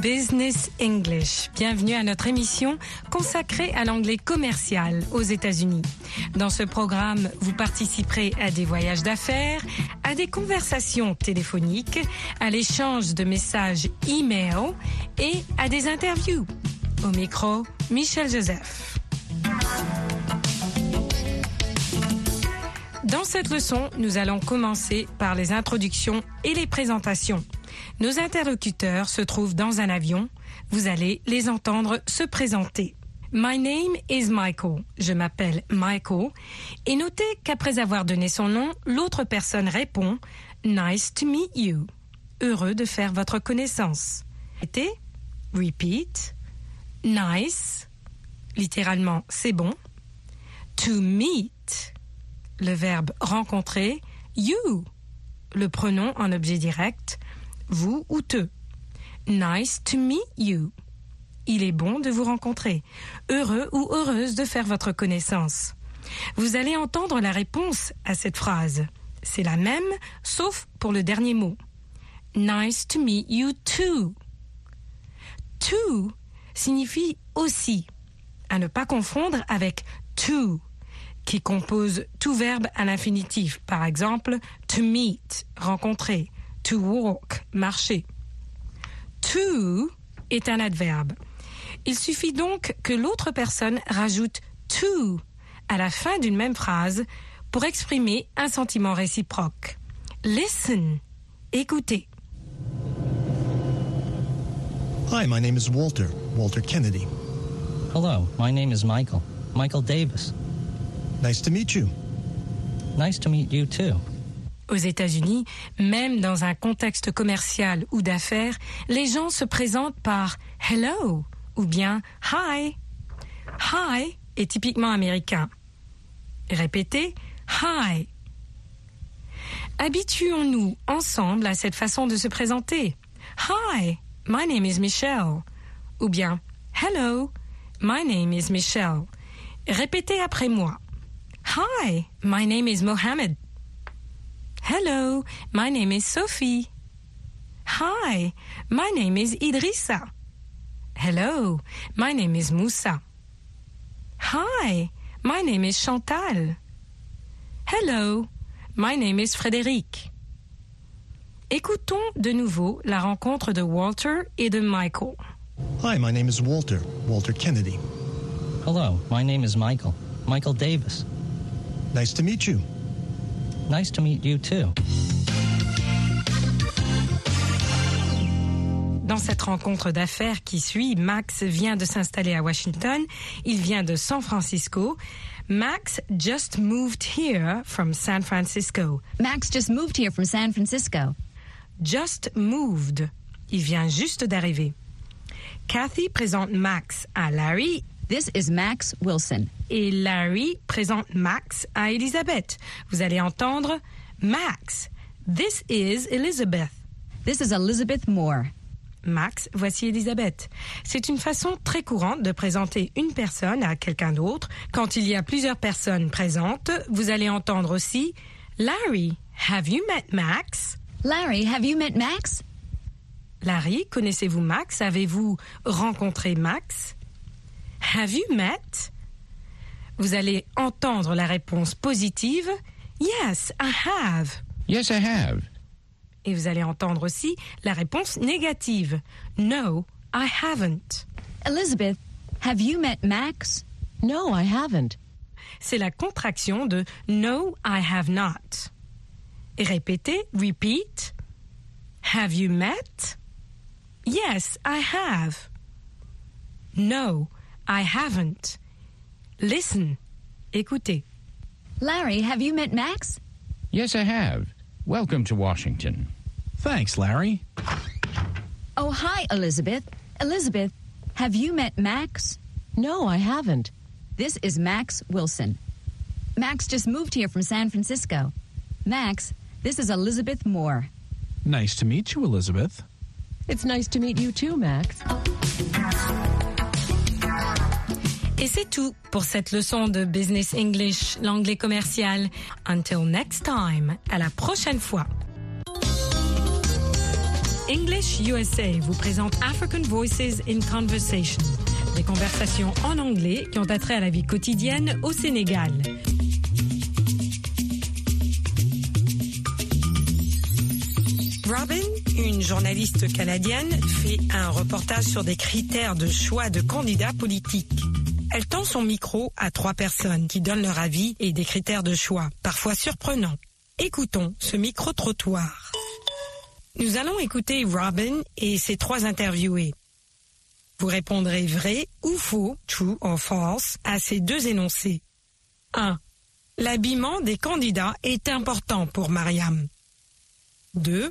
Business English. Bienvenue à notre émission consacrée à l'anglais commercial aux États-Unis. Dans ce programme, vous participerez à des voyages d'affaires, à des conversations téléphoniques, à l'échange de messages e-mail et à des interviews. Au micro, Michel Joseph. Dans cette leçon, nous allons commencer par les introductions et les présentations. Nos interlocuteurs se trouvent dans un avion. Vous allez les entendre se présenter. My name is Michael. Je m'appelle Michael. Et notez qu'après avoir donné son nom, l'autre personne répond Nice to meet you. Heureux de faire votre connaissance. Repeat. Nice. Littéralement, c'est bon. To meet. Le verbe rencontrer. You. Le pronom en objet direct vous ou te. Nice to meet you. Il est bon de vous rencontrer. Heureux ou heureuse de faire votre connaissance. Vous allez entendre la réponse à cette phrase. C'est la même, sauf pour le dernier mot. Nice to meet you too. To signifie aussi, à ne pas confondre avec to, qui compose tout verbe à l'infinitif. Par exemple, to meet, rencontrer, To walk, marcher. To est un adverbe. Il suffit donc que l'autre personne rajoute to à la fin d'une même phrase pour exprimer un sentiment réciproque. Listen, écoutez. Hi, my name is Walter, Walter Kennedy. Hello, my name is Michael, Michael Davis. Nice to meet you. Nice to meet you too. Aux États-Unis, même dans un contexte commercial ou d'affaires, les gens se présentent par hello ou bien hi. Hi est typiquement américain. Répétez hi. Habituons-nous ensemble à cette façon de se présenter. Hi, my name is Michelle. Ou bien Hello, my name is Michelle. Répétez après moi. Hi, my name is Mohammed. Hello, my name is Sophie. Hi, my name is Idrissa. Hello, my name is Moussa. Hi, my name is Chantal. Hello, my name is Frédéric. Écoutons de nouveau la rencontre de Walter et de Michael. Hi, my name is Walter, Walter Kennedy. Hello, my name is Michael, Michael Davis. Nice to meet you. Nice to meet you too. Dans cette rencontre d'affaires qui suit, Max vient de s'installer à Washington. Il vient de San Francisco. Max just moved here from San Francisco. Max just moved here from San Francisco. Just moved. Il vient juste d'arriver. Kathy présente Max à Larry This is Max Wilson. Et Larry présente Max à Elizabeth. Vous allez entendre Max. This is Elizabeth. This is Elizabeth Moore. Max, voici Elisabeth. C'est une façon très courante de présenter une personne à quelqu'un d'autre. Quand il y a plusieurs personnes présentes, vous allez entendre aussi Larry, have you met Max? Larry, have you met Max? Larry, connaissez-vous Max? Avez-vous rencontré Max? Have you met? Vous allez entendre la réponse positive Yes, I have. Yes, I have. Et vous allez entendre aussi la réponse négative No, I haven't. Elizabeth, have you met Max? No, I haven't. C'est la contraction de No, I have not. Et répétez, repeat. Have you met? Yes, I have. No, I haven't. Listen. Écoutez. Larry, have you met Max? Yes, I have. Welcome to Washington. Thanks, Larry. Oh, hi, Elizabeth. Elizabeth, have you met Max? No, I haven't. This is Max Wilson. Max just moved here from San Francisco. Max, this is Elizabeth Moore. Nice to meet you, Elizabeth. It's nice to meet you too, Max. Et c'est tout pour cette leçon de Business English, l'anglais commercial. Until next time, à la prochaine fois. English USA vous présente African Voices in Conversation, des conversations en anglais qui ont attrait à la vie quotidienne au Sénégal. Robin, une journaliste canadienne, fait un reportage sur des critères de choix de candidats politiques. Elle tend son micro à trois personnes qui donnent leur avis et des critères de choix, parfois surprenants. Écoutons ce micro-trottoir. Nous allons écouter Robin et ses trois interviewés. Vous répondrez vrai ou faux, true or false, à ces deux énoncés. 1. L'habillement des candidats est important pour Mariam. 2.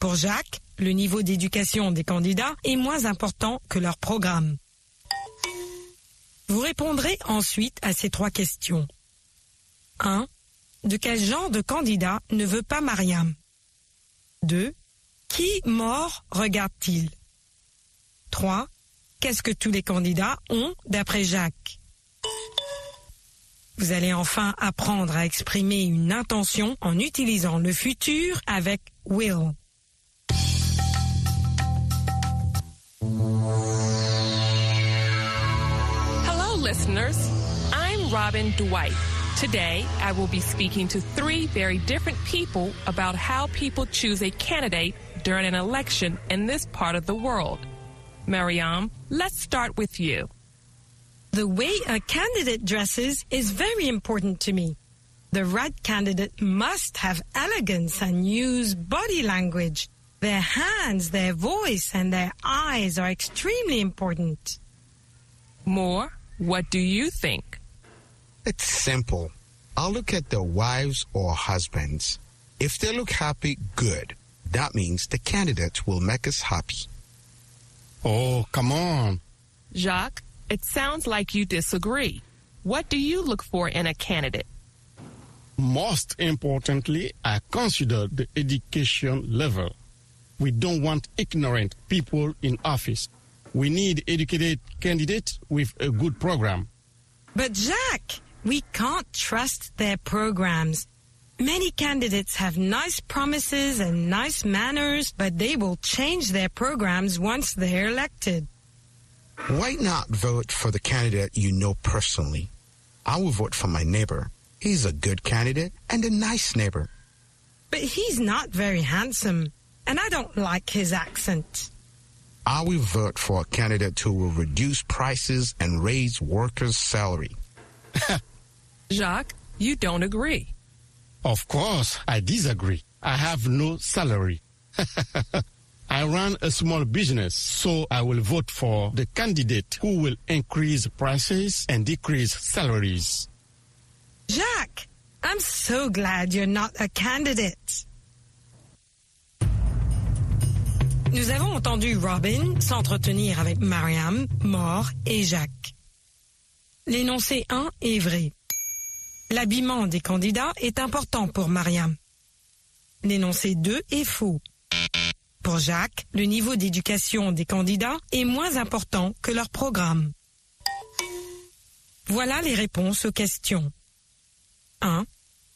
Pour Jacques, le niveau d'éducation des candidats est moins important que leur programme. Vous répondrez ensuite à ces trois questions. 1. De quel genre de candidat ne veut pas Mariam? 2. Qui mort regarde-t-il? 3. Qu'est-ce que tous les candidats ont d'après Jacques? Vous allez enfin apprendre à exprimer une intention en utilisant le futur avec will. Listeners. I'm Robin Dwight. Today, I will be speaking to three very different people about how people choose a candidate during an election in this part of the world. Mariam, let's start with you. The way a candidate dresses is very important to me. The right candidate must have elegance and use body language. Their hands, their voice, and their eyes are extremely important. More, what do you think? It's simple. I'll look at their wives or husbands. If they look happy, good. That means the candidate will make us happy. Oh, come on. Jacques, it sounds like you disagree. What do you look for in a candidate? Most importantly, I consider the education level. We don't want ignorant people in office. We need educated candidates with a good program. But Jacques, we can't trust their programs. Many candidates have nice promises and nice manners, but they will change their programs once they're elected. Why not vote for the candidate you know personally? I will vote for my neighbor. He's a good candidate and a nice neighbor. But he's not very handsome, and I don't like his accent. I will vote for a candidate who will reduce prices and raise workers' salary. Jacques, you don't agree. Of course, I disagree. I have no salary. I run a small business, so I will vote for the candidate who will increase prices and decrease salaries. Jacques, I'm so glad you're not a candidate. Nous avons entendu Robin s'entretenir avec Mariam, Mort et Jacques. L'énoncé 1 est vrai. L'habillement des candidats est important pour Mariam. L'énoncé 2 est faux. Pour Jacques, le niveau d'éducation des candidats est moins important que leur programme. Voilà les réponses aux questions. 1.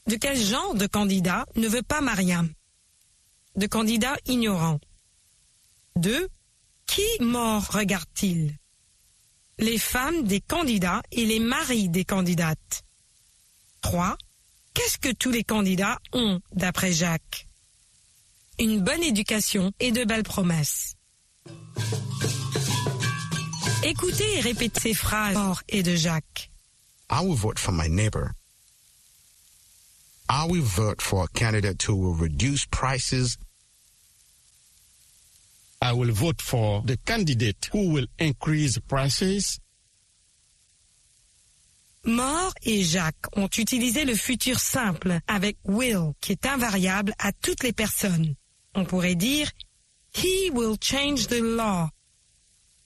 De quel genre de candidat ne veut pas Mariam? De candidat ignorant. 2. Qui mort regarde-t-il? Les femmes des candidats et les maris des candidates. 3. Qu'est-ce que tous les candidats ont d'après Jacques? Une bonne éducation et de belles promesses. Écoutez et répétez ces phrases Mort et de Jacques. I will vote for my neighbor. I will vote for a candidate who will reduce prices. I will vote for the candidate who will increase prices. Mort et Jacques ont utilisé le futur simple avec will, qui est invariable à toutes les personnes. On pourrait dire He will change the law.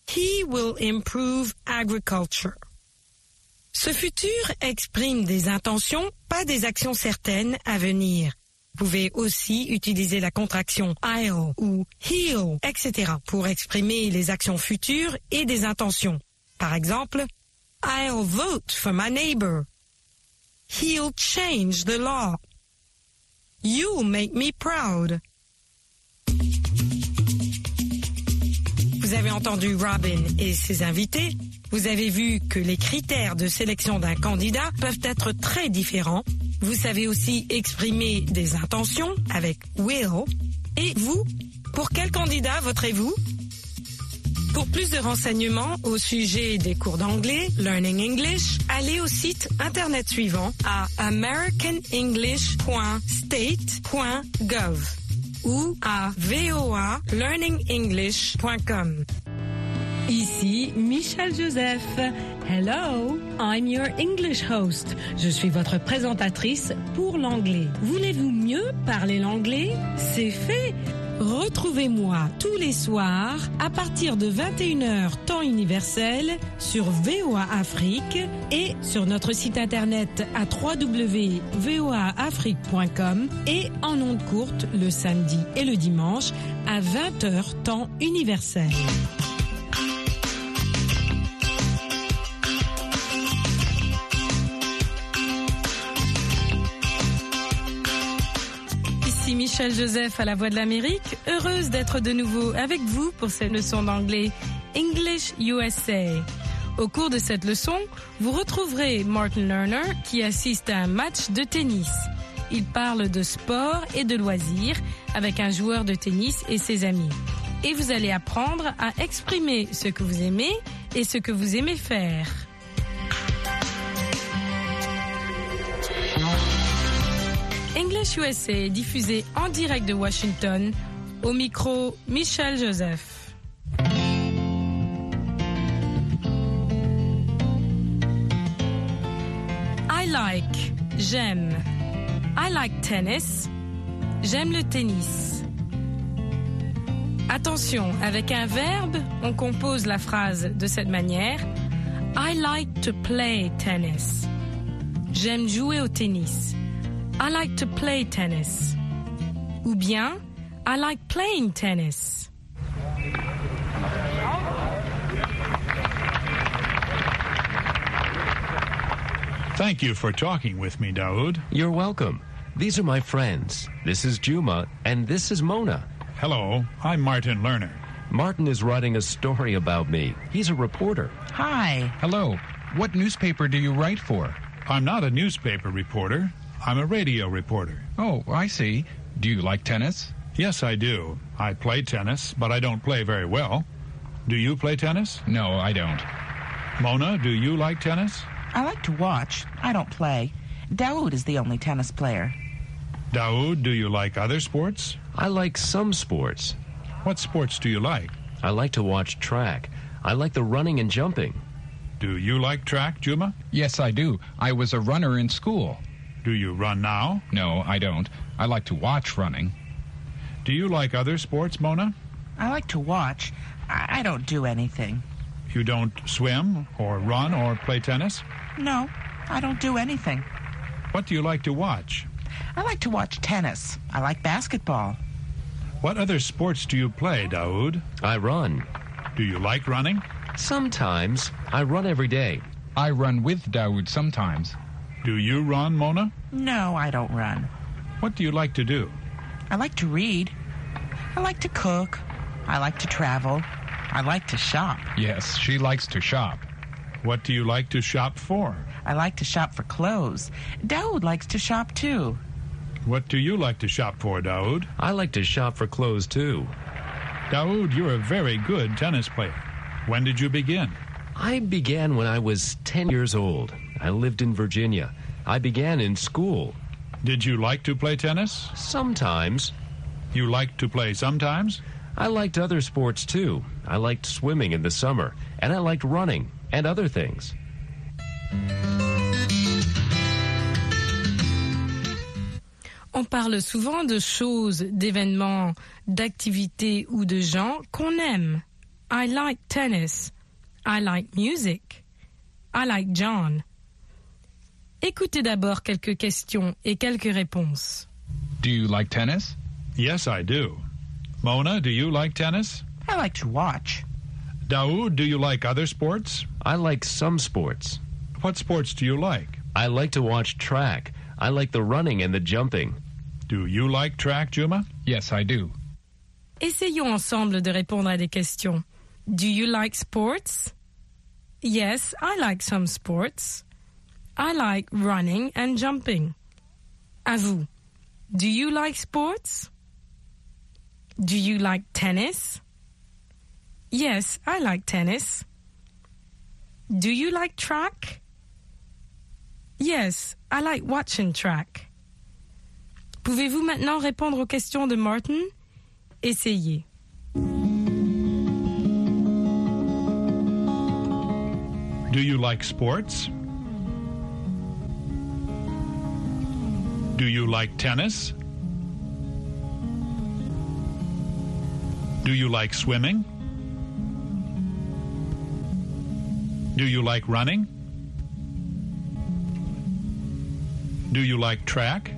He will improve agriculture. Ce futur exprime des intentions, pas des actions certaines à venir. Vous pouvez aussi utiliser la contraction I'll ou he'll, etc. pour exprimer les actions futures et des intentions. Par exemple, I'll vote for my neighbor. He'll change the law. You'll make me proud. Vous avez entendu Robin et ses invités. Vous avez vu que les critères de sélection d'un candidat peuvent être très différents. Vous savez aussi exprimer des intentions avec will. Et vous, pour quel candidat voterez-vous? Pour plus de renseignements au sujet des cours d'anglais, Learning English, allez au site internet suivant à americanenglish.state.gov ou à voalearningenglish.com. Ici Michel Joseph. Hello, I'm your English host. Je suis votre présentatrice pour l'anglais. Voulez-vous mieux parler l'anglais? C'est fait. Retrouvez-moi tous les soirs à partir de 21h temps universel sur VOA Afrique et sur notre site internet à www.voaafrique.com et en ondes courtes le samedi et le dimanche à 20h temps universel. Michel Joseph à la Voix de l'Amérique, heureuse d'être de nouveau avec vous pour cette leçon d'anglais English USA. Au cours de cette leçon, vous retrouverez Martin Lerner qui assiste à un match de tennis. Il parle de sport et de loisirs avec un joueur de tennis et ses amis. Et vous allez apprendre à exprimer ce que vous aimez et ce que vous aimez faire. English USA diffusé en direct de Washington. Au micro, Michel Joseph. I like, j'aime. I like tennis. J'aime le tennis. Attention, avec un verbe, on compose la phrase de cette manière. I like to play tennis. J'aime jouer au tennis. I like to play tennis. Ou bien, I like playing tennis. Thank you for talking with me, Daoud. You're welcome. These are my friends. This is Juma, and this is Mona. Hello, I'm Martin Lerner. Martin is writing a story about me. He's a reporter. Hi. Hello. What newspaper do you write for? I'm not a newspaper reporter. I'm a radio reporter. Oh, I see. Do you like tennis? Yes, I do. I play tennis, but I don't play very well. Do you play tennis? No, I don't. Mona, do you like tennis? I like to watch. I don't play. Daoud is the only tennis player. Daoud, do you like other sports? I like some sports. What sports do you like? I like to watch track. I like the running and jumping. Do you like track, Juma? Yes, I do. I was a runner in school. Do you run now? No, I don't. I like to watch running. Do you like other sports, Mona? I like to watch. I, I don't do anything. You don't swim or run or play tennis? No, I don't do anything. What do you like to watch? I like to watch tennis. I like basketball. What other sports do you play, Daoud? I run. Do you like running? Sometimes. I run every day. I run with Daoud sometimes. Do you run, Mona? No, I don't run. What do you like to do? I like to read. I like to cook. I like to travel. I like to shop. Yes, she likes to shop. What do you like to shop for? I like to shop for clothes. Daoud likes to shop too. What do you like to shop for, Daoud? I like to shop for clothes too. Daoud, you're a very good tennis player. When did you begin? I began when I was 10 years old. I lived in Virginia. I began in school. Did you like to play tennis? Sometimes. You liked to play sometimes? I liked other sports too. I liked swimming in the summer, and I liked running and other things. On parle souvent de choses, d'événements, d'activités ou de gens qu'on aime. I like tennis. I like music. I like John. Écoutez d'abord quelques questions et quelques réponses. Do you like tennis? Yes, I do. Mona, do you like tennis? I like to watch. Daoud, do you like other sports? I like some sports. What sports do you like? I like to watch track. I like the running and the jumping. Do you like track, Juma? Yes, I do. Essayons ensemble de répondre à des questions. Do you like sports? Yes, I like some sports. I like running and jumping. À vous. Do you like sports? Do you like tennis? Yes, I like tennis. Do you like track? Yes, I like watching track. Pouvez-vous maintenant répondre aux questions de Martin? Essayez. Do you like sports? Do you like tennis? Do you like swimming? Do you like running? Do you like track?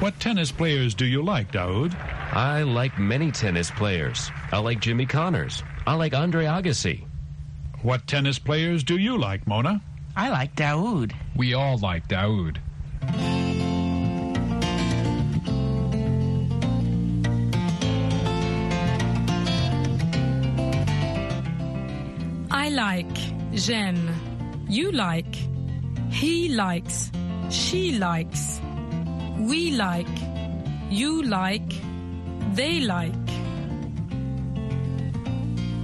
What tennis players do you like, Daoud? I like many tennis players. I like Jimmy Connors. I like Andre Agassi. What tennis players do you like, Mona? I like Daoud. We all like Daoud. I like, j'aime. You like. He likes. She likes. We like. You like. They like.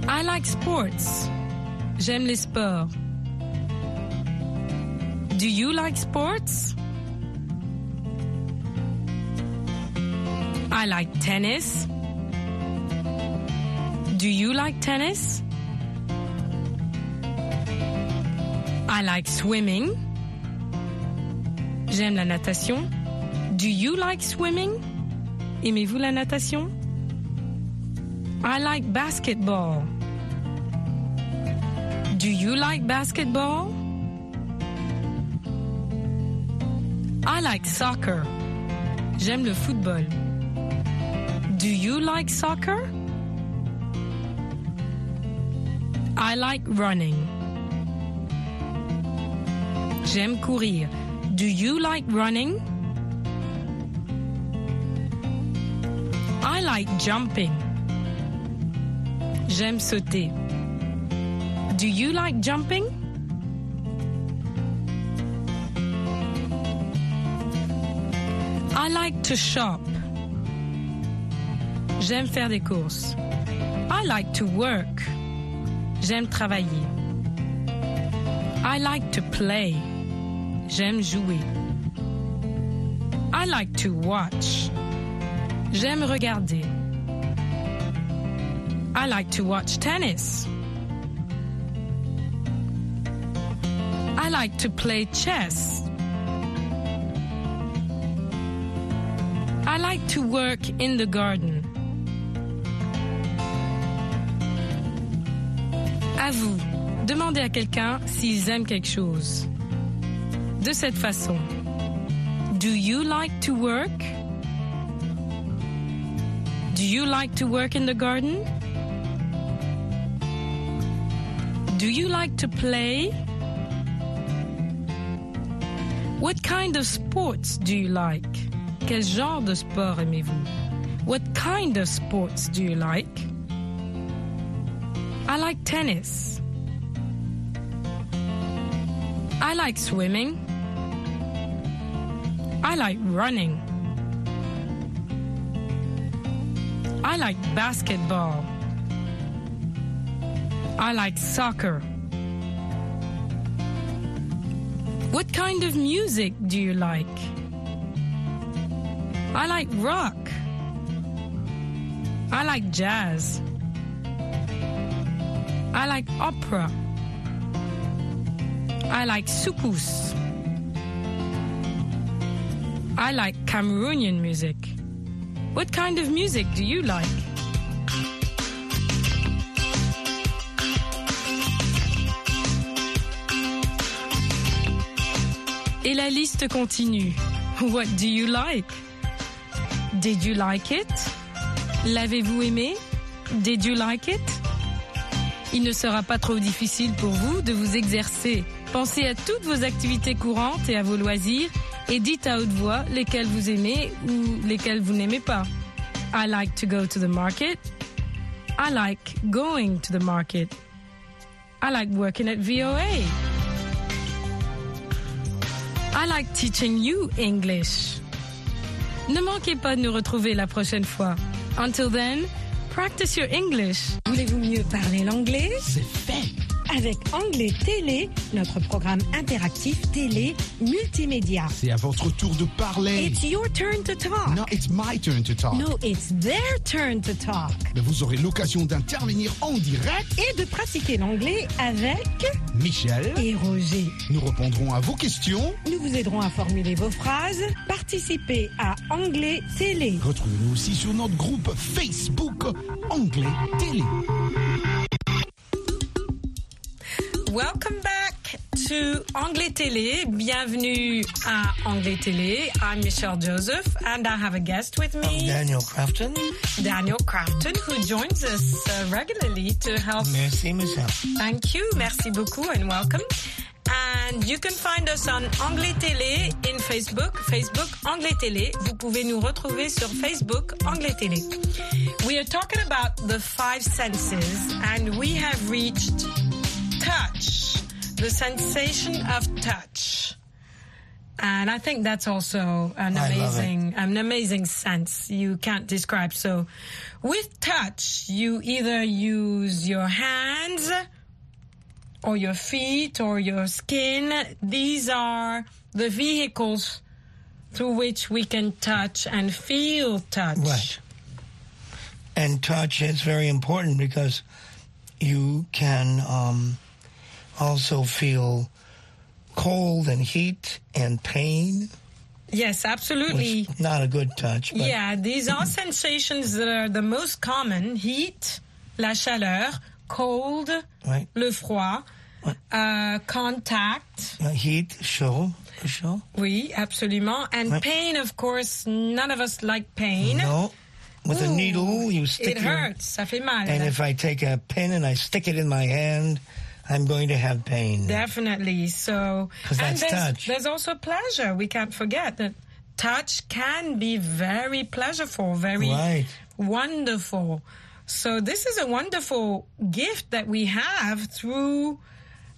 I like sports. J'aime les sports. Do you like sports? I like tennis. Do you like tennis? I like swimming. J'aime la natation. Do you like swimming? Aimez-vous la natation? I like basketball. Do you like basketball? I like soccer. J'aime le football. Do you like soccer? I like running. J'aime courir. Do you like running? I like jumping. J'aime sauter. Do you like jumping? I like to shop. J'aime faire des courses. I like to work. J'aime travailler. I like to play. J'aime jouer. I like to watch. J'aime regarder. I like to watch tennis. I like to play chess. I like to work in the garden. À vous, demandez à quelqu'un s'ils aiment quelque chose. De cette façon. Do you like to work? Do you like to work in the garden? Do you like to play? What kind of sports do you like? Quel genre de sport aimez-vous? What kind of sports do you like? I like tennis. I like swimming. I like running. I like basketball. I like soccer. What kind of music do you like? I like rock. I like jazz. I like opera. I like soukous. I like Cameroonian music. What kind of music do you like? Et la liste continue. What do you like? Did you like it? L'avez-vous aimé? Did you like it? Il ne sera pas trop difficile pour vous de vous exercer. Pensez à toutes vos activités courantes et à vos loisirs et dites à haute voix lesquels vous aimez ou lesquels vous n'aimez pas. I like to go to the market. I like going to the market. I like working at VOA. I like teaching you English. Ne manquez pas de nous retrouver la prochaine fois. Until then, practice your English. Voulez-vous mieux parler l'anglais? C'est fait. Avec Anglais Télé, notre programme interactif télé multimédia. C'est à votre tour de parler. It's your turn to talk. No, it's my turn to talk. No, it's their turn to talk. Mais vous aurez l'occasion d'intervenir en direct Et de pratiquer l'anglais avec Michel et Roger. Nous répondrons à vos questions. Nous vous aiderons à formuler vos phrases. Participez à Anglais Télé. Retrouvez-nous aussi sur notre groupe Facebook Anglais Télé. Welcome back to Anglais Télé. Bienvenue à Anglais Télé. I'm Michelle Joseph and I have a guest with me. Daniel Crafton. Daniel Crafton, who joins us uh, regularly to help. Merci, Michelle. Thank you. Merci beaucoup and welcome. And you can find us on Anglais Télé in Facebook. Facebook Anglais Télé. Vous pouvez nous retrouver sur Facebook Anglais Télé. We are talking about the five senses and we have reached touch, the sensation of touch. And I think that's also an I love it. amazing, an amazing sense you can't describe. So with touch, you either use your hands or your feet or your skin. These are the vehicles through which we can touch and feel touch. Right. And touch is very important because you can um, also feel cold and heat and pain. Yes, absolutely. Not a good touch. But Yeah, these are sensations that are the most common. Heat, la chaleur, cold, Right. le froid, uh, contact. uh, heat, chaud, chaud. Oui, absolument. And Right. pain, of course, none of us like pain. No. With a needle, you stick It your- hurts. Ça fait mal. And if I take a pin and I stick it in my hand, I'm going to have pain. Definitely. So, 'Cause and that's there's, touch. there's also pleasure. We can't forget that touch can be very pleasureful, very Right. wonderful. So, this is a wonderful gift that we have through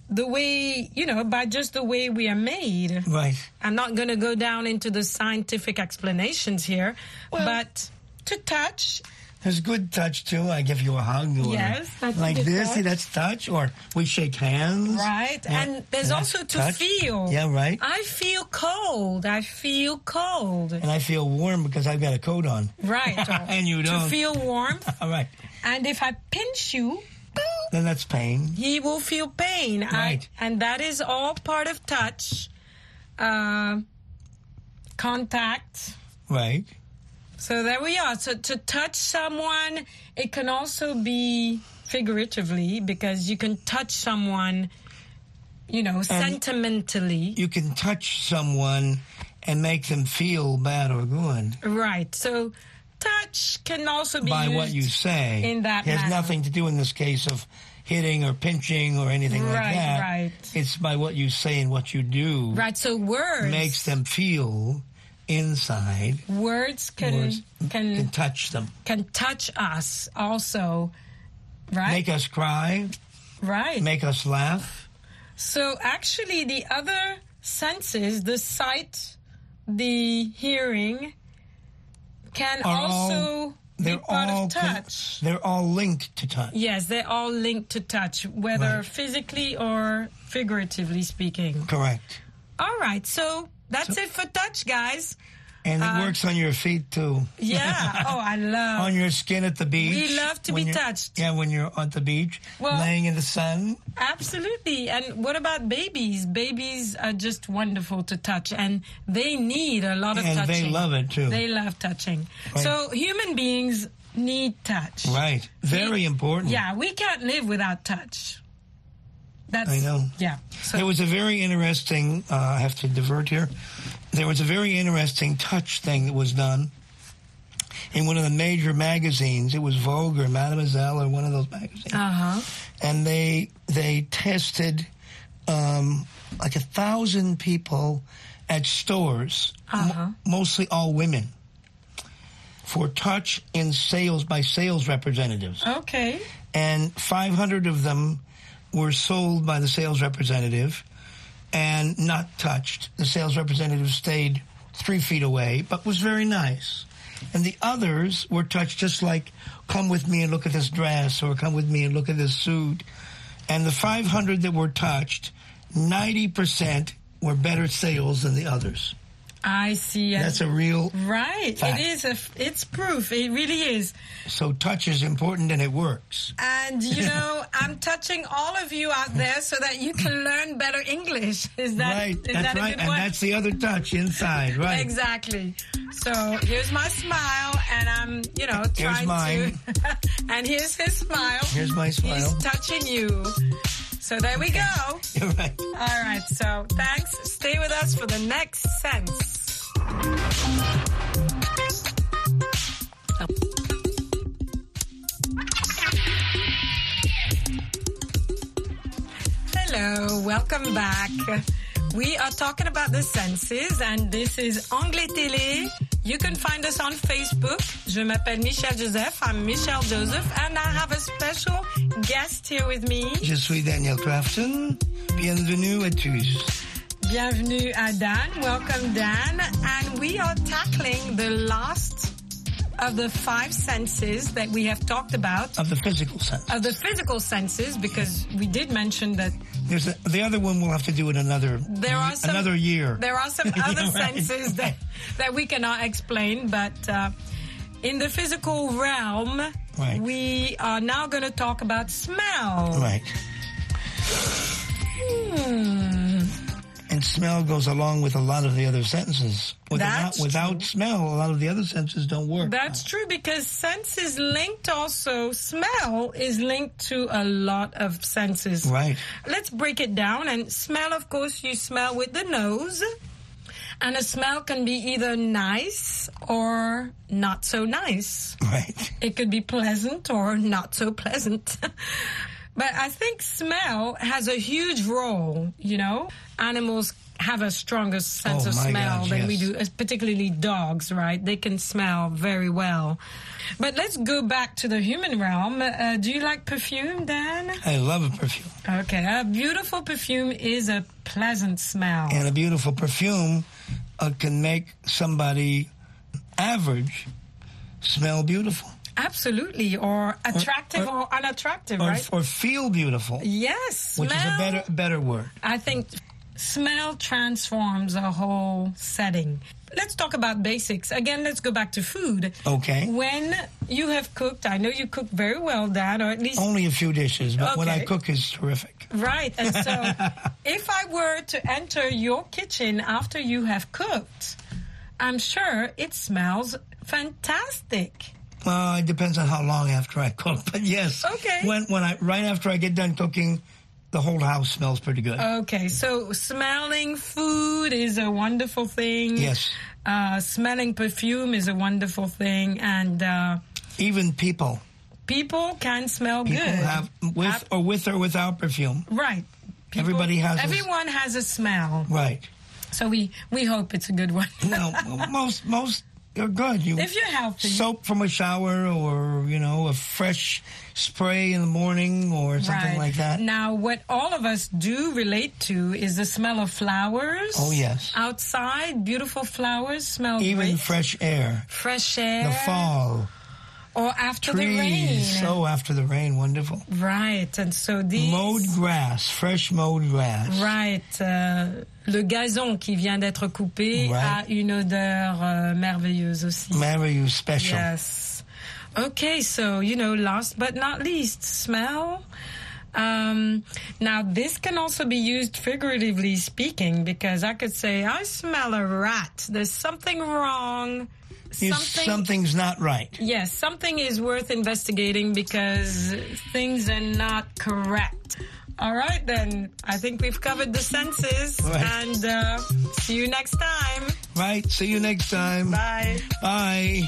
the way, you know, by just the way we are made. Right. I'm not going to go down into the scientific explanations here, but to touch There's good touch too. I give you a hug. Or Yes, that's a like good this. touch. See, that's touch. Or we shake hands. Right. Yeah, And there's that's also to touch. feel. Yeah, right. I feel cold. I feel cold. And I feel warm because I've got a coat on. Right. and you don't. feel warmth. All right. And if I pinch you, Then that's pain. he will feel pain. I- Right. and that is all part of touch. Uh, contact. Right. So there we are. So to touch someone, it can also be figuratively because you can touch someone, you know, sentimentally. You can touch someone and make them feel bad or good Right. So touch can also be by what you say. in that it has manner. nothing to do in this case of hitting or pinching or anything like Right, that. right. It's by what you say and what you do Right. So words makes them feel inside. words can Words can can touch them. can touch us also. Right. Make us cry. right. Make us laugh. So actually, the other senses, the sight, the hearing, can Are also all- be They're part all of touch. they're all linked to touch. Yes, they're all linked to touch, whether Right. physically or figuratively speaking. Correct. All right, so that's it for touch, guys. And it Uh, works on your feet too. Yeah. oh, I love. on your skin at the beach. We love to be touched. Yeah, when you're at the beach, Well- laying in the sun. Absolutely. And what about babies? Babies are just wonderful to touch and they need a lot of And touching. they love it, too. They love touching. Right. So human beings need touch. Right. Very important. Yeah, we can't live without touch. That's I know. Yeah. So There was a very interesting, uh, I have to divert here. There was a very interesting touch thing that was done in one of the major magazines. It was Vogue or Mademoiselle or one of those magazines. uh-huh. and they they tested um, like a thousand people at stores, Uh-huh. mostly all women. for touch in sales by sales representatives. Okay. And 500 of them were sold by the sales representative and not touched. The sales representative stayed three feet away, but was very nice. And the others were touched just like, come with me and look at this dress, or come with me and look at this suit. And the 500 that were touched, 90% were better sales than the others. I see. That's a real right. fact. It is a. It's proof. It really is. So touch is important and it works. And you know, I'm touching all of you out there so that you can learn better English. Is that right. is That's that right. And one? that's the other touch inside. Right. Exactly. So here's my smile, and I'm, you know, Here's trying mine. to. and here's his smile. Here's my smile. He's touching you. So there we go. You're right. All right. So thanks. Stay with us for the next sense. Hello, welcome back. We are talking about the senses, and this is Anglais Télé. You can find us on Facebook. Je m'appelle Michelle Joseph. I'm Michelle Joseph, and I have a special guest here with me. Je suis Daniel Crafton. Bienvenue à tous. Bienvenue à Dan. Welcome, Dan. And we are tackling the last of the five senses that we have talked about. Of the physical sense. Of the physical senses, because we did mention that There's a, the other one we'll have to do in another there are some another year. There are some Yeah, other right. senses that that we cannot explain, but uh, in the physical realm, Right. we are now going to talk about smell. Right. Hmm. And smell goes along with a lot of the other sentences. Without, without smell, a lot of the other senses don't work. That's true because sense is linked also, smell is linked to a lot of senses. Right. Let's break it down. And smell, of course, you smell with the nose. And a smell can be either nice or not so nice. Right. It could be pleasant or not so pleasant. but I think smell has a huge role, you know? Animals have a stronger sense Oh, of smell gosh, than we do, particularly dogs, right? They can smell very well. But let's go back to the human realm. Uh, do you like perfume, Dan? I love a perfume. Okay, a beautiful perfume is a pleasant smell. And a beautiful perfume uh, can make somebody average smell beautiful. Absolutely, or attractive or, unattractive, Or, right? or feel beautiful. Yes, Which is a better better word. I think smell transforms a whole setting. Let's talk about basics. Again, let's go back to food. Okay. When you have cooked, I know you cook very well, Dad, or at least. Only a few dishes, but what I cook is terrific. Right. And so, if I were to enter your kitchen after you have cooked, I'm sure it smells fantastic. Well, it depends on how long after I cook, but yes. Okay. When when I right after I get done cooking, the whole house smells pretty good. Okay, so smelling food is a wonderful thing. Yes. Uh, smelling perfume is a wonderful thing, and uh, Even people, people can smell people good. have with or with or without perfume. right. People- Everybody has a- Everyone has a smell. Right. So we we hope it's a good one. No, most most are good. You If you're healthy. soap from a shower, or you know, a fresh spray in the morning, or something Right. like that. Now, what all of us do relate to is the smell of flowers. Oh, yes. Outside, beautiful flowers smell Even great. fresh air, fresh air. the fall, Or after the rain. trees. So after the rain, wonderful. Right, and so these... Mowed grass, fresh mowed grass. Right. euh, le gazon qui vient d'être coupé Right. a une odeur euh, merveilleuse aussi. Marry special. Yes. Okay, so, you know, last but not least, smell. Um, now, this can also be used figuratively speaking because I could say, I smell a rat. There's something wrong. Something, something's not right. Yes, something is worth investigating because things are not correct. All right, then. I think we've covered the senses. Right. And uh, see you next time. Right. See you next time. Bye. Bye.